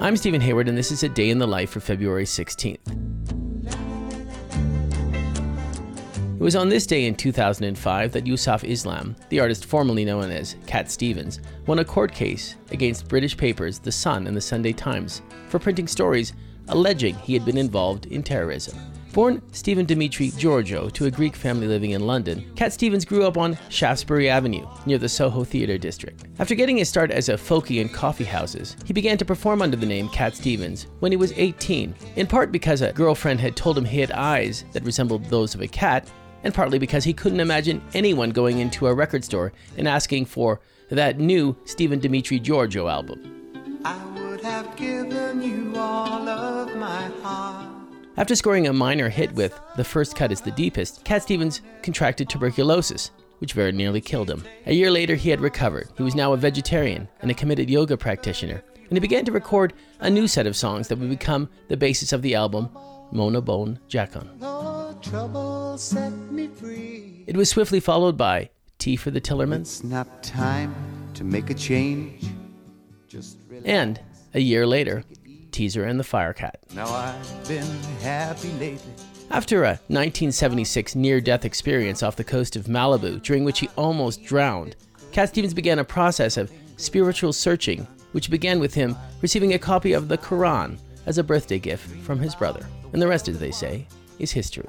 I'm Stephen Hayward, and this is a day in the life for February 16th. It was on this day in 2005 that Yusuf Islam, the artist formerly known as Cat Stevens, won a court case against British papers The Sun and the Sunday Times for printing stories alleging he had been involved in terrorism. Born Stephen Dimitri Georgiou to a Greek family living in London, Cat Stevens grew up on Shaftesbury Avenue, near the Soho Theatre District. After getting his start as a folkie in coffee houses, he began to perform under the name Cat Stevens when he was 18, in part because a girlfriend had told him he had eyes that resembled those of a cat, and partly because he couldn't imagine anyone going into a record store and asking for that new Stephen Dimitri Georgiou album. After scoring a minor hit with The First Cut is the Deepest, Cat Stevens contracted tuberculosis, which very nearly killed him. A year later, he had recovered. He was now a vegetarian and a committed yoga practitioner, and he began to record a new set of songs that would become the basis of the album Mona Bone Jakon. It was swiftly followed by Tea for the Tillermans. It's not time to make a change. and a year later, Teaser and the Firecat. Now I've been happy lately. After a 1976 near death experience off the coast of Malibu, during which he almost drowned, Cat Stevens began a process of spiritual searching, which began with him receiving a copy of the Quran as a birthday gift from his brother. And the rest, as they say, is history.